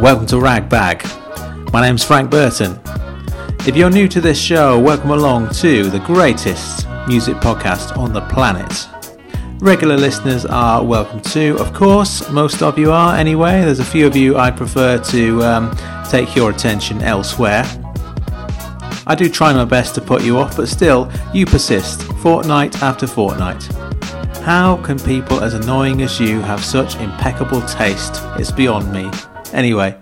Welcome to Ragbag. My name's Frank Burton. If you're new to this show, welcome along to the greatest music podcast on the planet. Regular listeners are welcome too, of course. Most of you are anyway. There's a few of you I prefer to um, take your attention elsewhere. I do try my best to put you off, but still, you persist, fortnight after fortnight. How can people as annoying as you have such impeccable taste? It's beyond me. Anyway,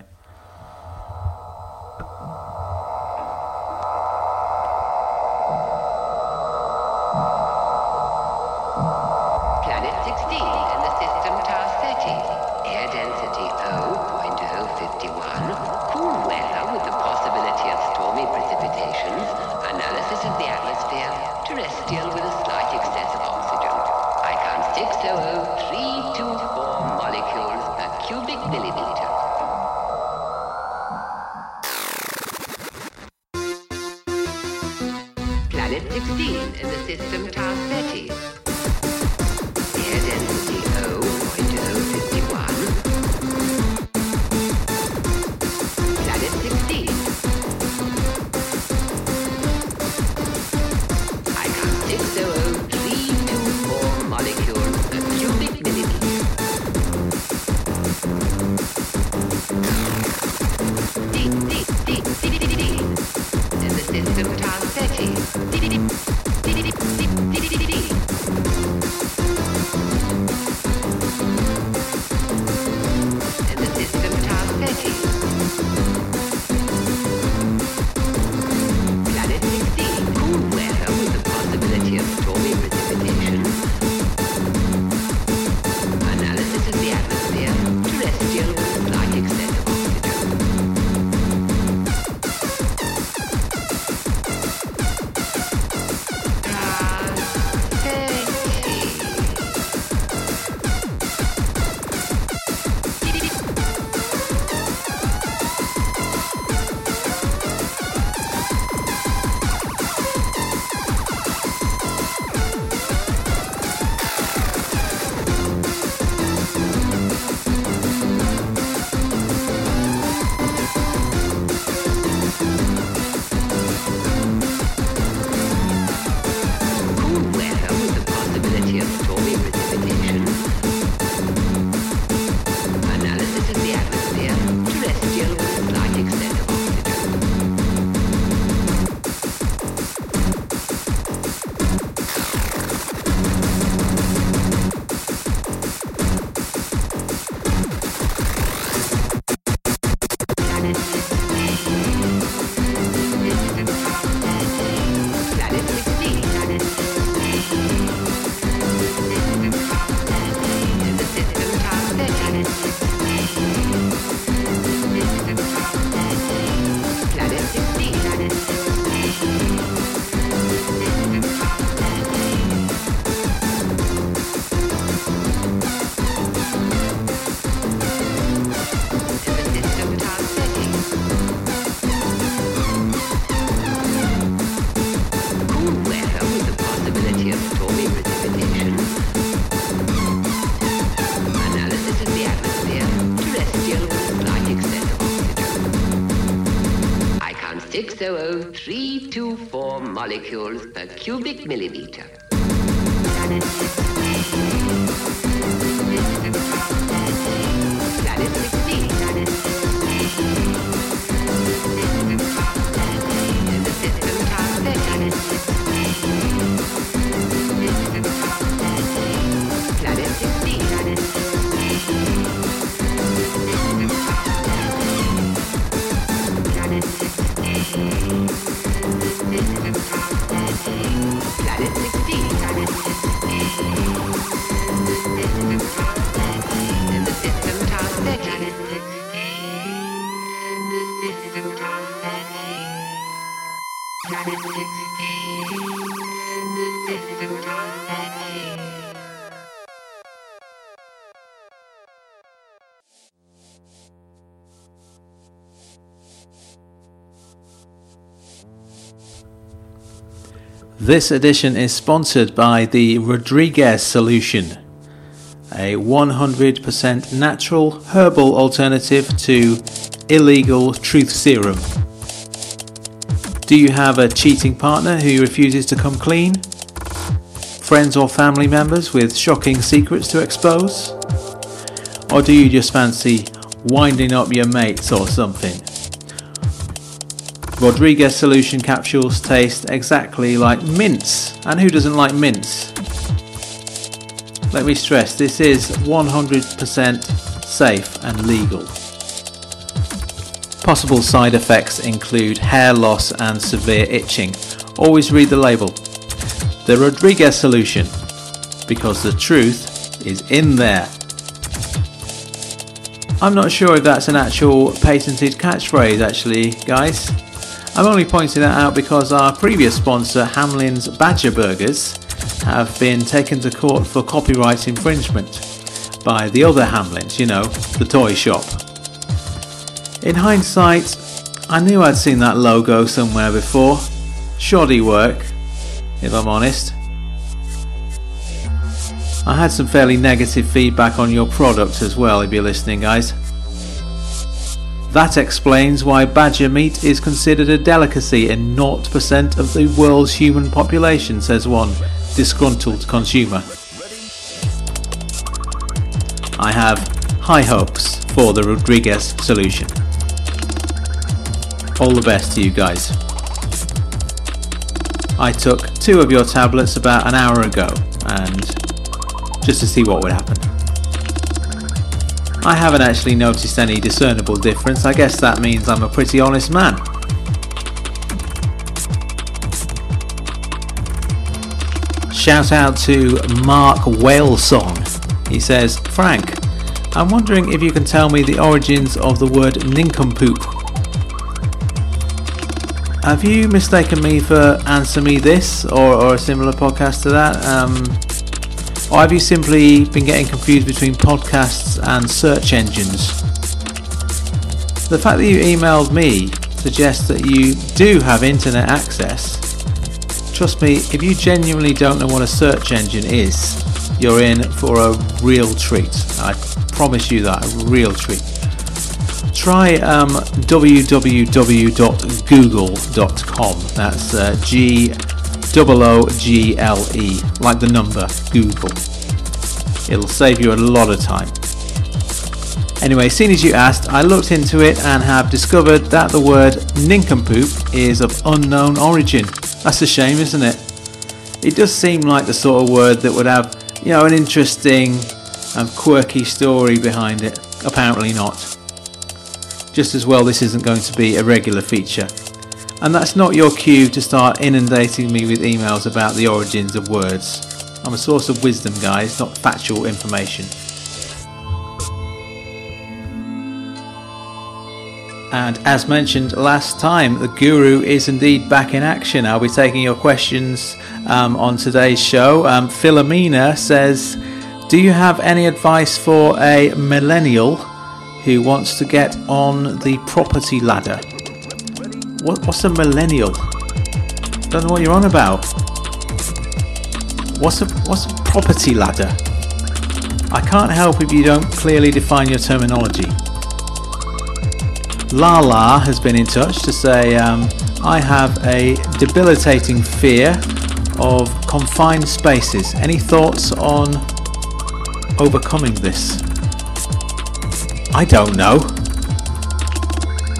Three to four molecules per cubic millimeter. This edition is sponsored by the Rodriguez Solution, a 100% natural herbal alternative to illegal truth serum. Do you have a cheating partner who refuses to come clean? Friends or family members with shocking secrets to expose? Or do you just fancy winding up your mates or something? Rodriguez solution capsules taste exactly like mints. And who doesn't like mints? Let me stress this is 100% safe and legal. Possible side effects include hair loss and severe itching. Always read the label. The Rodriguez solution, because the truth is in there. I'm not sure if that's an actual patented catchphrase, actually, guys. I'm only pointing that out because our previous sponsor, Hamlin's Badger Burgers, have been taken to court for copyright infringement by the other Hamlins, you know, the toy shop. In hindsight, I knew I'd seen that logo somewhere before. Shoddy work, if I'm honest. I had some fairly negative feedback on your product as well, if you're listening, guys. That explains why badger meat is considered a delicacy in 0% of the world's human population, says one disgruntled consumer. I have high hopes for the Rodriguez solution. All the best to you guys. I took two of your tablets about an hour ago and just to see what would happen. I haven't actually noticed any discernible difference. I guess that means I'm a pretty honest man. Shout out to Mark Whalesong. He says, Frank, I'm wondering if you can tell me the origins of the word nincompoop. Have you mistaken me for Answer Me This or, or a similar podcast to that? Um, or have you simply been getting confused between podcasts and search engines? The fact that you emailed me suggests that you do have internet access. Trust me, if you genuinely don't know what a search engine is, you're in for a real treat. I promise you that, a real treat. Try um, www.google.com. That's uh, G double O G L E, like the number googol. It'll save you a lot of time. Anyway, seeing as you asked, I looked into it and have discovered that the word nincompoop is of unknown origin. That's a shame, isn't it? It does seem like the sort of word that would have, you know, an interesting and quirky story behind it. Apparently not. Just as well, this isn't going to be a regular feature. And that's not your cue to start inundating me with emails about the origins of words. I'm a source of wisdom, guys, not factual information. And as mentioned last time, the Guru is indeed back in action. I'll be taking your questions um, on today's show. Um, Philomena says, Do you have any advice for a millennial who wants to get on the property ladder? What, what's a millennial? Don't know what you're on about. What's a what's a property ladder? I can't help if you don't clearly define your terminology. Lala has been in touch to say um, I have a debilitating fear of confined spaces. Any thoughts on overcoming this? I don't know.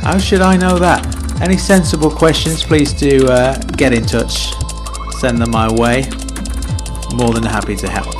How should I know that? Any sensible questions, please do uh, get in touch. Send them my way. More than happy to help.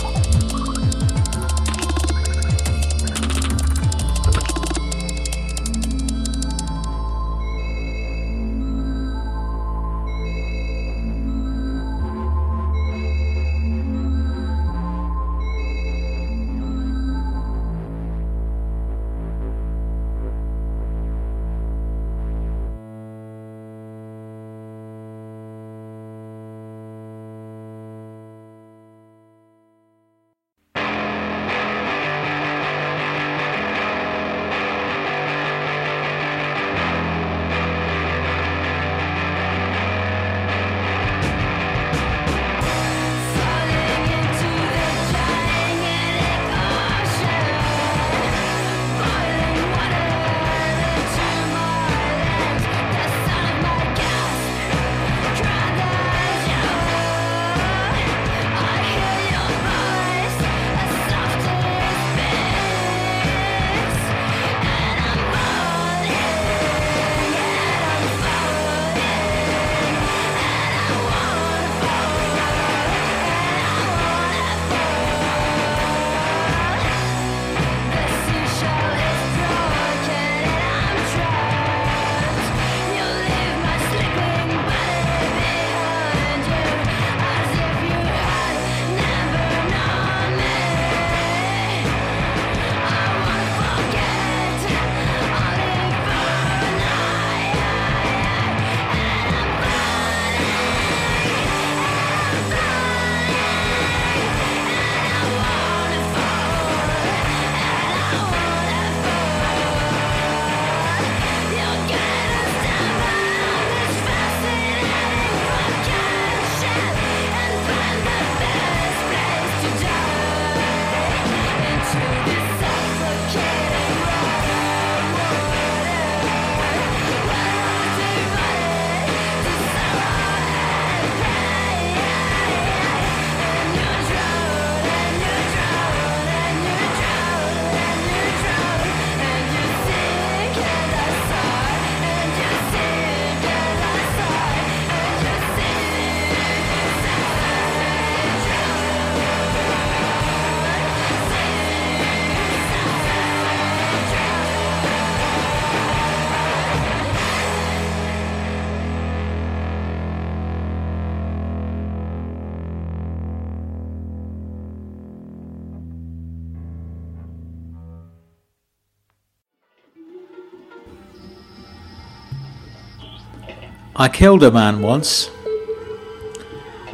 I killed a man once.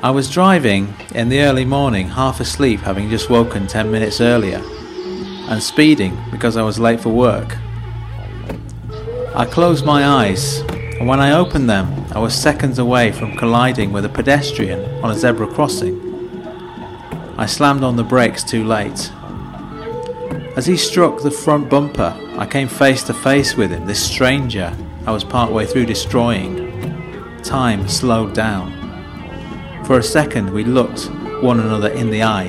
I was driving in the early morning, half asleep, having just woken 10 minutes earlier, and speeding because I was late for work. I closed my eyes, and when I opened them, I was seconds away from colliding with a pedestrian on a zebra crossing. I slammed on the brakes too late. As he struck the front bumper, I came face to face with him, this stranger I was partway through destroying. Time slowed down. For a second, we looked one another in the eye.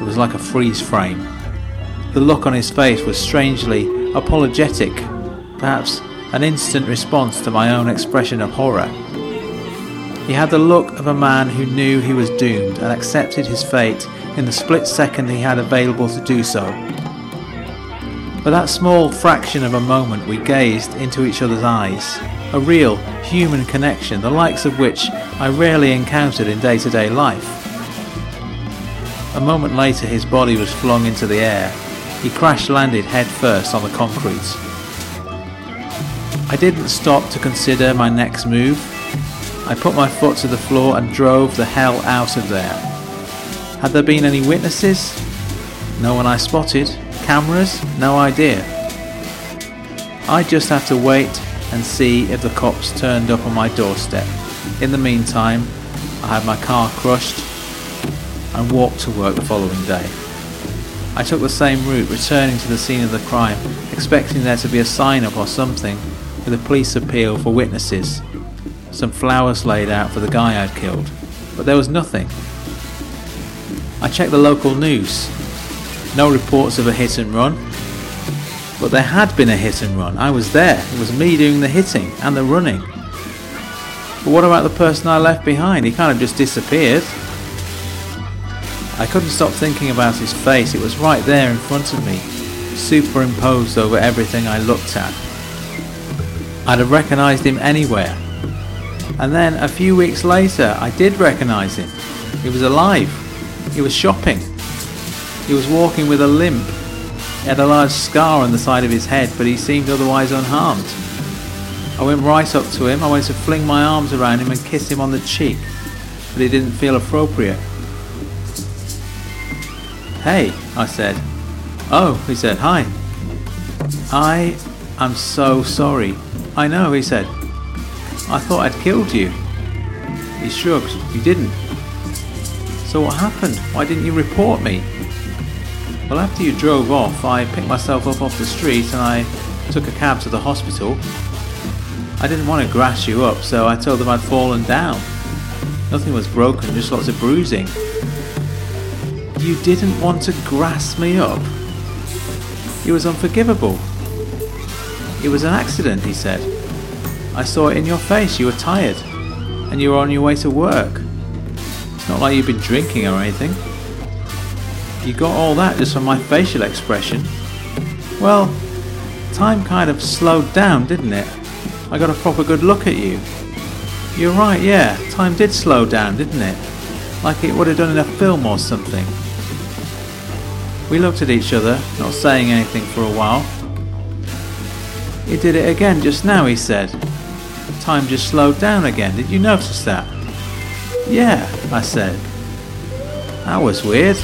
It was like a freeze frame. The look on his face was strangely apologetic, perhaps an instant response to my own expression of horror. He had the look of a man who knew he was doomed and accepted his fate in the split second he had available to do so. For that small fraction of a moment, we gazed into each other's eyes, a real human connection, the likes of which I rarely encountered in day to day life. A moment later, his body was flung into the air. He crash landed head first on the concrete. I didn't stop to consider my next move. I put my foot to the floor and drove the hell out of there. Had there been any witnesses? No one I spotted. Cameras? No idea. I just have to wait and see if the cops turned up on my doorstep. In the meantime, I had my car crushed and walked to work the following day. I took the same route, returning to the scene of the crime, expecting there to be a sign up or something with a police appeal for witnesses, some flowers laid out for the guy I'd killed, but there was nothing. I checked the local news. No reports of a hit and run. But there had been a hit and run. I was there. It was me doing the hitting and the running. But what about the person I left behind? He kind of just disappeared. I couldn't stop thinking about his face. It was right there in front of me, superimposed over everything I looked at. I'd have recognised him anywhere. And then a few weeks later, I did recognise him. He was alive. He was shopping. He was walking with a limp. He had a large scar on the side of his head, but he seemed otherwise unharmed. I went right up to him. I went to fling my arms around him and kiss him on the cheek, but it didn't feel appropriate. Hey, I said. Oh, he said, hi. I am so sorry. I know, he said. I thought I'd killed you. He shrugged. You didn't. So what happened? Why didn't you report me? Well, after you drove off, I picked myself up off the street and I took a cab to the hospital. I didn't want to grass you up, so I told them I'd fallen down. Nothing was broken, just lots of bruising. You didn't want to grass me up? It was unforgivable. It was an accident, he said. I saw it in your face. You were tired. And you were on your way to work. It's not like you've been drinking or anything. You got all that just from my facial expression. Well, time kind of slowed down, didn't it? I got a proper good look at you. You're right, yeah, time did slow down, didn't it? Like it would have done in a film or something. We looked at each other, not saying anything for a while. He did it again just now, he said. Time just slowed down again. Did you notice that? Yeah, I said. That was weird.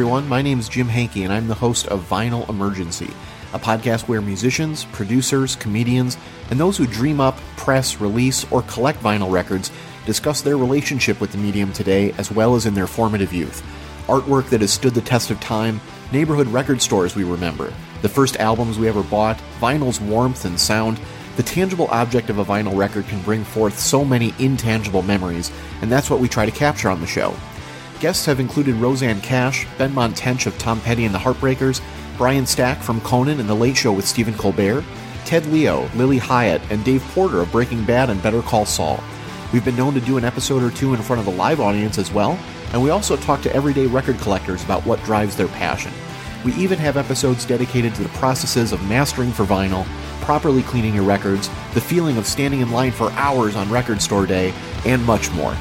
Everyone. My name is Jim Hankey, and I'm the host of Vinyl Emergency, a podcast where musicians, producers, comedians, and those who dream up, press, release, or collect vinyl records discuss their relationship with the medium today as well as in their formative youth. Artwork that has stood the test of time, neighborhood record stores we remember, the first albums we ever bought, vinyl's warmth and sound. The tangible object of a vinyl record can bring forth so many intangible memories, and that's what we try to capture on the show. Guests have included Rosanne Cash, Benmont Tench of Tom Petty and the Heartbreakers, Brian Stack from Conan and The Late Show with Stephen Colbert, Ted Leo, Lilly Hiatt, and Dave Porter of Breaking Bad and Better Call Saul. We've been known to do an episode or two in front of a live audience as well, and we also talk to everyday record collectors about what drives their passion. We even have episodes dedicated to the processes of mastering for vinyl, properly cleaning your records, the feeling of standing in line for hours on record store day, and much more.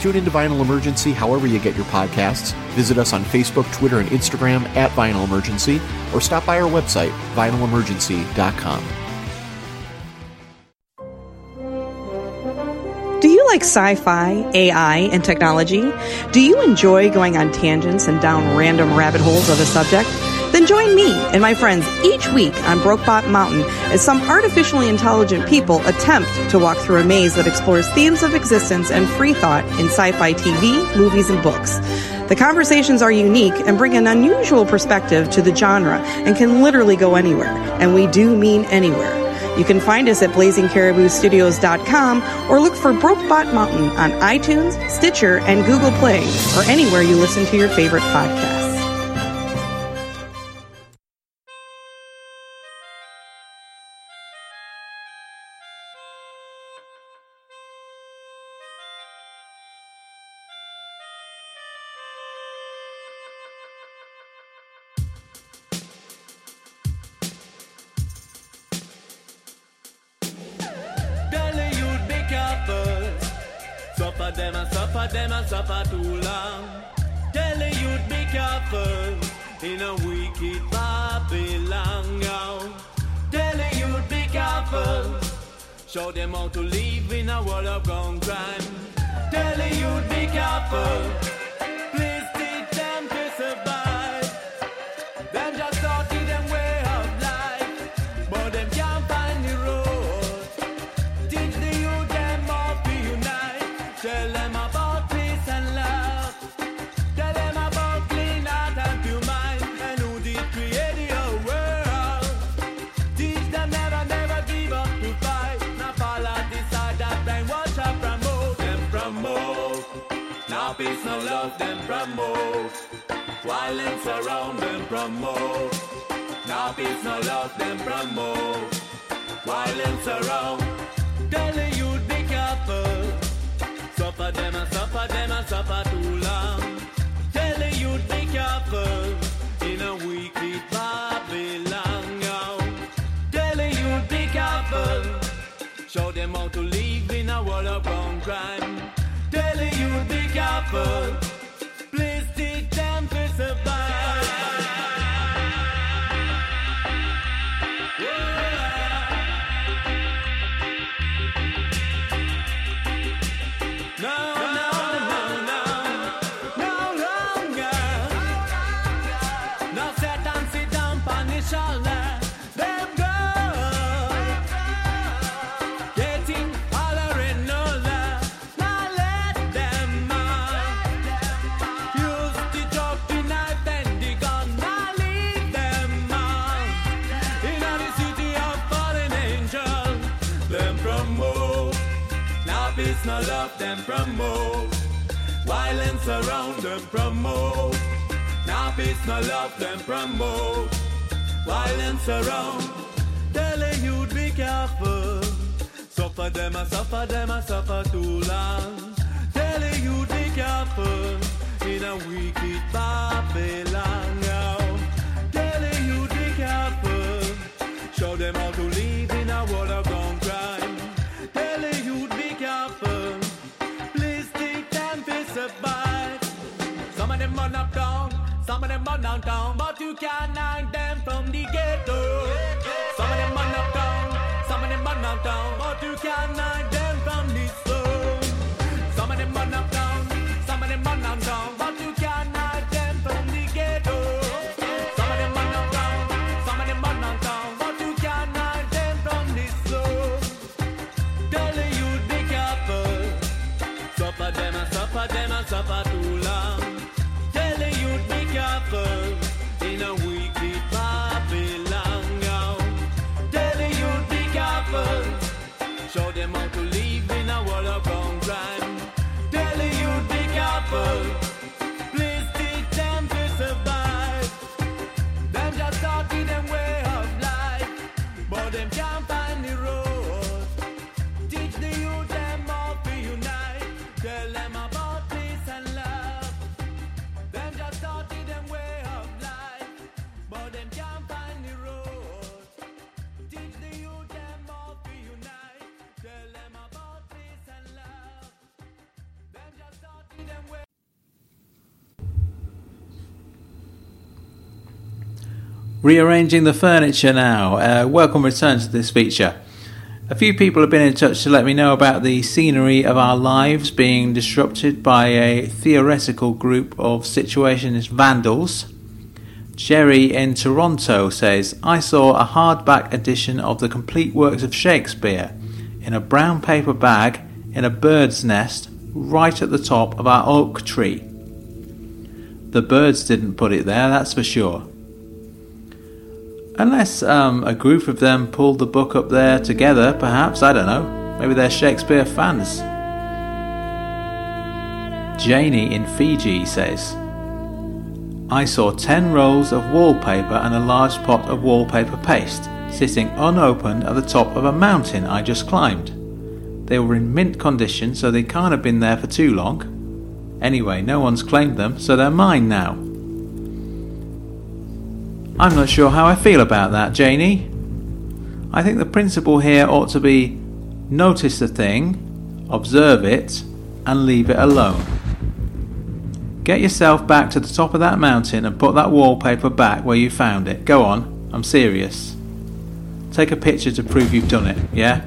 Tune into Vinyl Emergency however you get your podcasts. Visit us on Facebook, Twitter, and Instagram at Vinyl Emergency, or stop by our website, vinylemergency.com. Do you like sci fi, AI, and technology? Do you enjoy going on tangents and down random rabbit holes of a subject? Then join me and my friends each week on Brokebot Mountain as some artificially intelligent people attempt to walk through a maze that explores themes of existence and free thought in sci fi TV, movies, and books. The conversations are unique and bring an unusual perspective to the genre and can literally go anywhere. And we do mean anywhere. You can find us at blazingcariboustudios.com or look for Brokebot Mountain on iTunes, Stitcher, and Google Play, or anywhere you listen to your favorite podcasts. Suffer them and suffer them and suffer too long. Tell the youth be careful. In a wicked Babylon. yo. Tell the youth be careful. Show them how to live in a world of gun crime. Tell the youth be careful. Peace, no love, them promote. Violence around them promote. Now peace, no love, them promote. Violence around. Tell the youth be careful. Suffer them and suffer them and suffer too long. Tell the youth be careful. In a wicked Babylon, yo. Tell the be careful. Show them how to live in a world of crime. The youth be Now peace, love, them promote. Violence around. Tell the youth be careful. Suffer them and suffer them and suffer too long. Tell the youth be careful. In a wicked Babylon. yo. Tell the youth be careful. Show them how to live in a world of gun crime. Tell the youth be careful. Please teach them to survive. Some of them run up down, some of them run downtown, but you can't hide them from the ghetto. Some of them run up down, some of them run downtown, but you can't hide them from the Rearranging the furniture now. Uh, welcome return to this feature. A few people have been in touch to let me know about the scenery of our lives being disrupted by a theoretical group of situationist vandals. Jerry in Toronto says, I saw a hardback edition of the complete works of Shakespeare in a brown paper bag in a bird's nest right at the top of our oak tree. The birds didn't put it there, that's for sure. Unless um, a group of them pulled the book up there together, perhaps, I don't know. Maybe they're Shakespeare fans. Janie in Fiji says, I saw 10 rolls of wallpaper and a large pot of wallpaper paste sitting unopened at the top of a mountain I just climbed. They were in mint condition, so they can't have been there for too long. Anyway, no one's claimed them, so they're mine now. I'm not sure how I feel about that, Janie. I think the principle here ought to be notice the thing, observe it, and leave it alone. Get yourself back to the top of that mountain and put that wallpaper back where you found it. Go on, I'm serious. Take a picture to prove you've done it, yeah?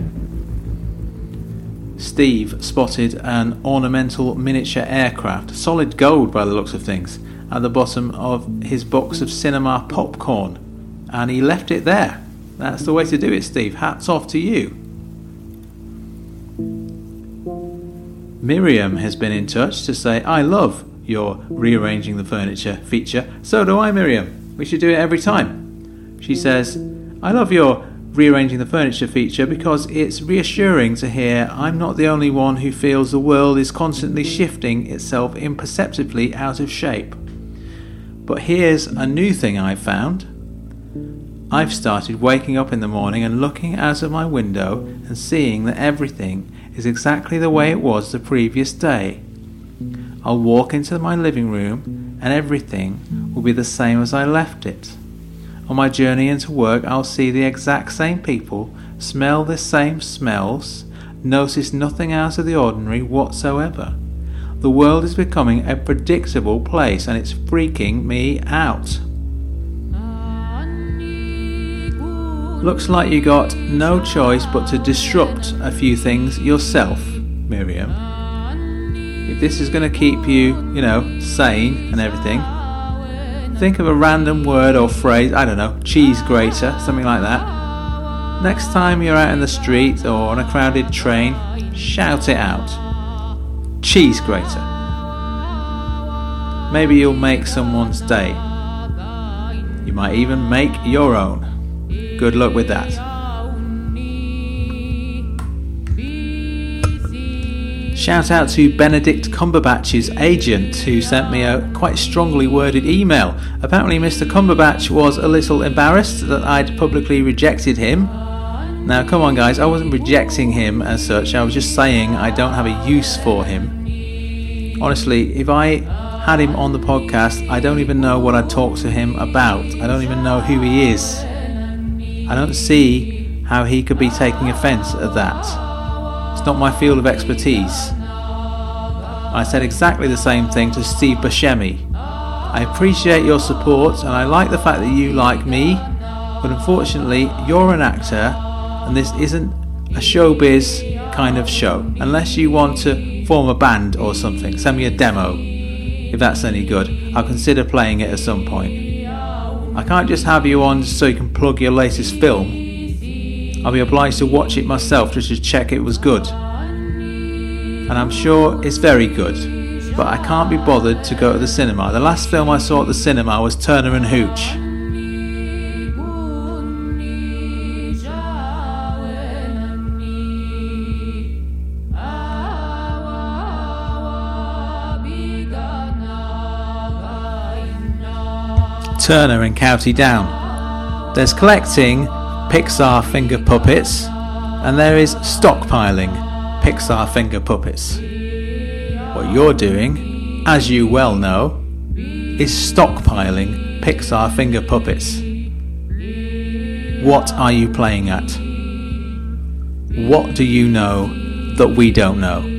Steve spotted an ornamental miniature aircraft, solid gold by the looks of things at the bottom of his box of cinema popcorn, and he left it there. That's the way to do it, Steve. Hats off to you. Miriam has been in touch to say, I love your rearranging the furniture feature. So do I, Miriam. We should do it every time. She says, I love your rearranging the furniture feature because it's reassuring to hear I'm not the only one who feels the world is constantly shifting itself imperceptibly out of shape. But here's a new thing I've found. I've started waking up in the morning and looking out of my window and seeing that everything is exactly the way it was the previous day. I'll walk into my living room and everything will be the same as I left it. On my journey into work, I'll see the exact same people, smell the same smells, notice nothing out of the ordinary whatsoever. The world is becoming a predictable place and it's freaking me out. Looks like you got no choice but to disrupt a few things yourself, Miriam. If this is going to keep you, you know, sane and everything, think of a random word or phrase, I don't know, cheese grater, something like that. Next time you're out in the street or on a crowded train, shout it out cheese grater. Maybe you'll make someone's day. You might even make your own. Good luck with that. Shout out to Benedict Cumberbatch's agent who sent me a quite strongly worded email. Apparently, Mr. Cumberbatch was a little embarrassed that I'd publicly rejected him now, come on, guys, I wasn't rejecting him as such, I was just saying I don't have a use for him. Honestly, if I had him on the podcast, I don't even know what I'd talk to him about. I don't even know who he is. I don't see how he could be taking offence at that. It's not my field of expertise. I said exactly the same thing to Steve Buscemi. I appreciate your support and I like the fact that you like me, but unfortunately, you're an actor and this isn't a showbiz kind of show. Unless you want to form a band or something, send me a demo. If that's any good, I'll consider playing it at some point. I can't just have you on so you can plug your latest film. I'll be obliged to watch it myself just to check it was good. And I'm sure it's very good, but I can't be bothered to go to the cinema. The last film I saw at the cinema was Turner and Hooch. Turner in County Down. There's collecting Pixar finger puppets, and there is stockpiling Pixar finger puppets. What you're doing, as you well know, is stockpiling Pixar finger puppets. What are you playing at? What do you know that we don't know?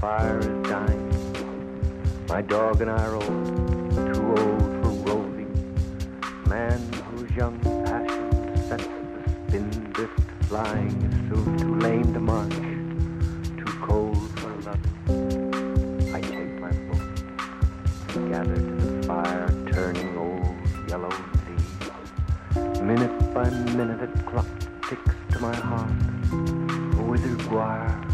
fire is dying. My dog and I are old, too old for roving. Man whose young passion sets the spin drift flying is soon too lame to march, too cold for loving. I take my book and gather to the fire, turning old yellow leaves. Minute by minute, a clock ticks to my heart, a withered wire.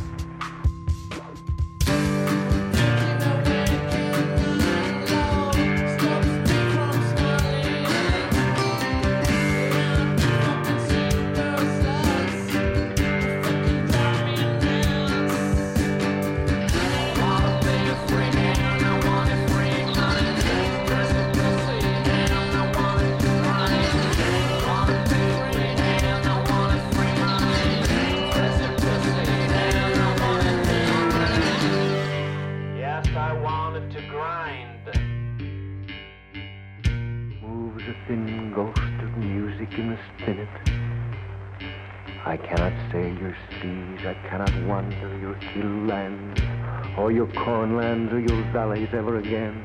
nor your cornlands or your valleys ever again,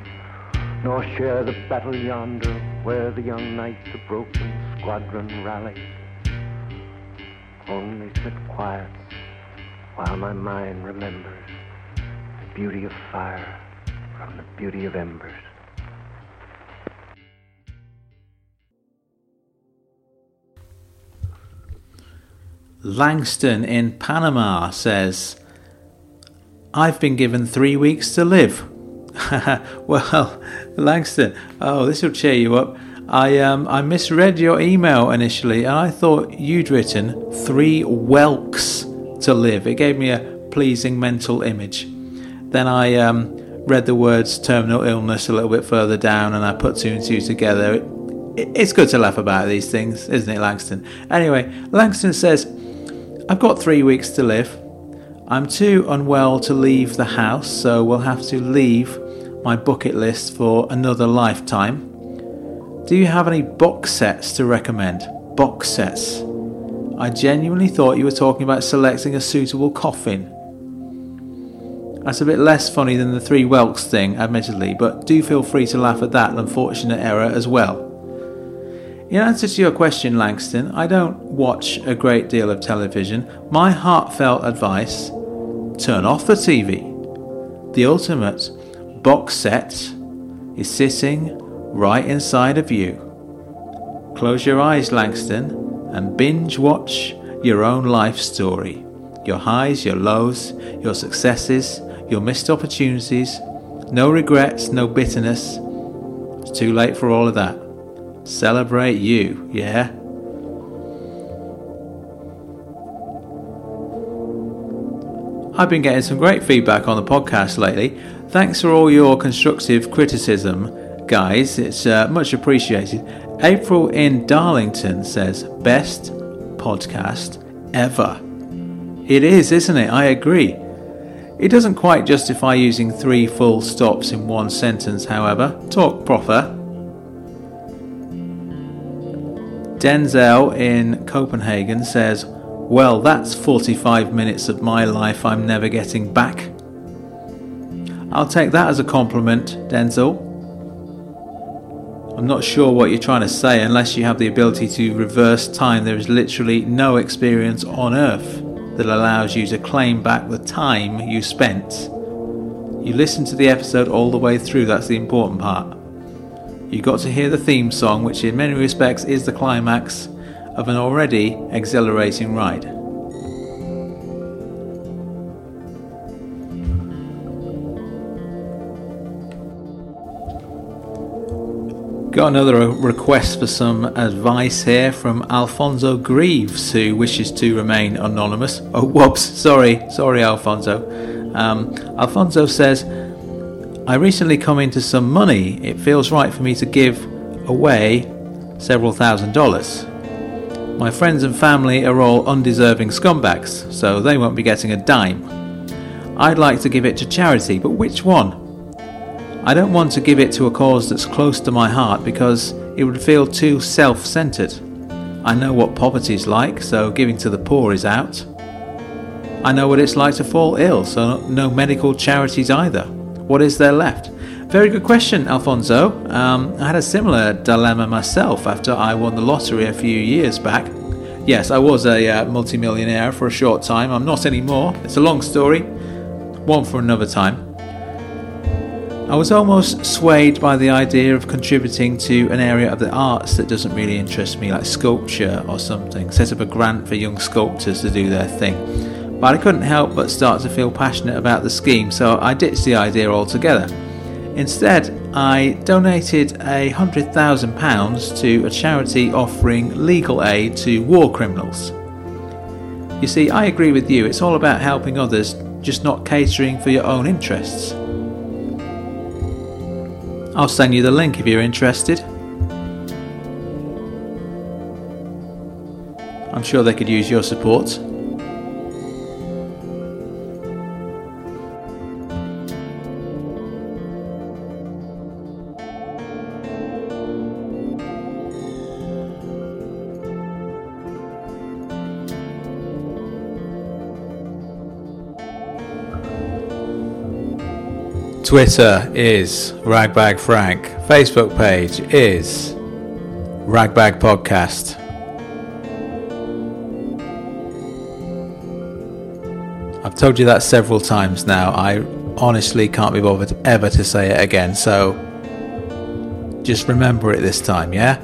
nor share the battle yonder where the young knights of broken squadron rally. Only sit quiet while my mind remembers the beauty of fire from the beauty of embers. Langston in Panama says, I've been given three weeks to live. well, Langston, oh, this will cheer you up. I um, I misread your email initially, and I thought you'd written three whelks to live. It gave me a pleasing mental image. Then I um, read the words terminal illness a little bit further down, and I put two and two together. It's good to laugh about these things, isn't it, Langston? Anyway, Langston says, I've got three weeks to live. I'm too unwell to leave the house, so we'll have to leave my bucket list for another lifetime. Do you have any box sets to recommend? Box sets. I genuinely thought you were talking about selecting a suitable coffin. That's a bit less funny than the three whelks thing, admittedly, but do feel free to laugh at that unfortunate error as well. In answer to your question, Langston, I don't watch a great deal of television. My heartfelt advice turn off the TV. The ultimate box set is sitting right inside of you. Close your eyes, Langston, and binge watch your own life story your highs, your lows, your successes, your missed opportunities. No regrets, no bitterness. It's too late for all of that. Celebrate you, yeah? I've been getting some great feedback on the podcast lately. Thanks for all your constructive criticism, guys. It's uh, much appreciated. April in Darlington says, Best podcast ever. It is, isn't it? I agree. It doesn't quite justify using three full stops in one sentence, however. Talk proper. Denzel in Copenhagen says, Well, that's 45 minutes of my life I'm never getting back. I'll take that as a compliment, Denzel. I'm not sure what you're trying to say unless you have the ability to reverse time. There is literally no experience on earth that allows you to claim back the time you spent. You listen to the episode all the way through, that's the important part. You got to hear the theme song, which in many respects is the climax of an already exhilarating ride. Got another request for some advice here from Alfonso Greaves, who wishes to remain anonymous. Oh, whoops, sorry, sorry, Alfonso. Um, Alfonso says, I recently come into some money. It feels right for me to give away several thousand dollars. My friends and family are all undeserving scumbags, so they won't be getting a dime. I'd like to give it to charity, but which one? I don't want to give it to a cause that's close to my heart because it would feel too self centered. I know what poverty's like, so giving to the poor is out. I know what it's like to fall ill, so no medical charities either. What is there left? Very good question, Alfonso. Um, I had a similar dilemma myself after I won the lottery a few years back. Yes, I was a uh, multimillionaire for a short time. I'm not anymore. It's a long story, one for another time. I was almost swayed by the idea of contributing to an area of the arts that doesn't really interest me, like sculpture or something. Set up a grant for young sculptors to do their thing but I couldn't help but start to feel passionate about the scheme, so I ditched the idea altogether. Instead, I donated a hundred thousand pounds to a charity offering legal aid to war criminals. You see, I agree with you, it's all about helping others, just not catering for your own interests. I'll send you the link if you're interested. I'm sure they could use your support. Twitter is Ragbag Frank. Facebook page is Ragbag Podcast. I've told you that several times now. I honestly can't be bothered ever to say it again, so just remember it this time, yeah?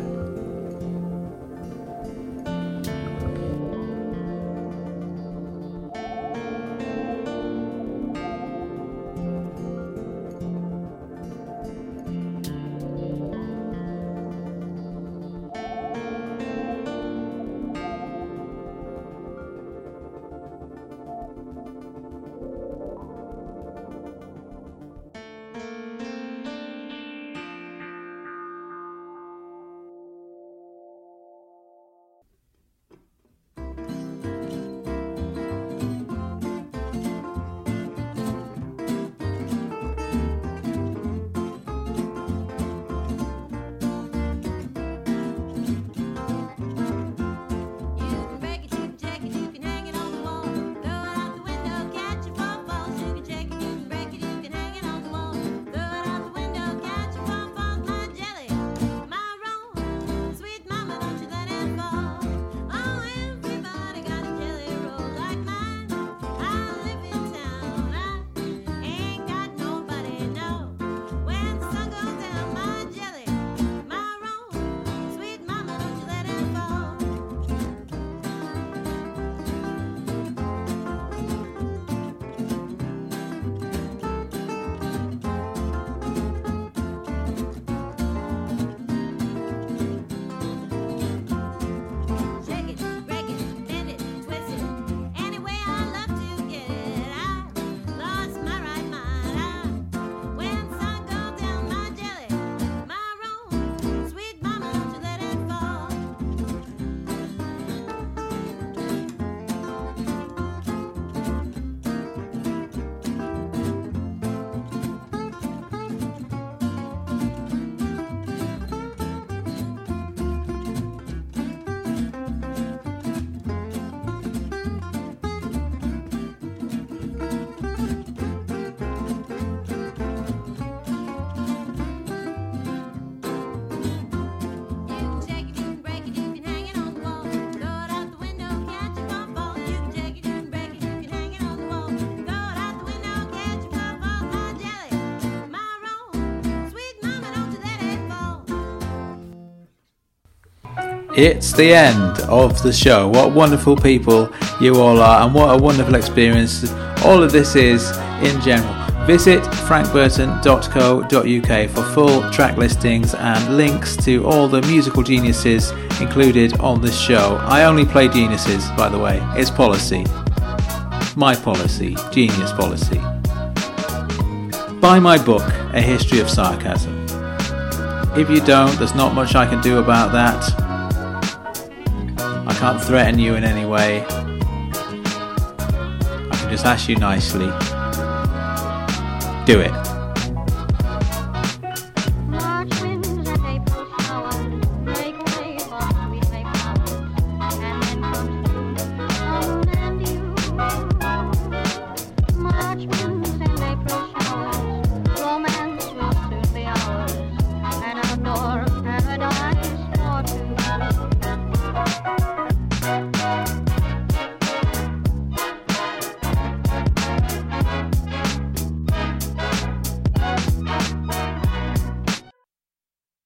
It's the end of the show. What wonderful people you all are, and what a wonderful experience all of this is in general. Visit frankburton.co.uk for full track listings and links to all the musical geniuses included on this show. I only play geniuses, by the way. It's policy. My policy. Genius policy. Buy my book, A History of Sarcasm. If you don't, there's not much I can do about that. Can't threaten you in any way. I can just ask you nicely. Do it.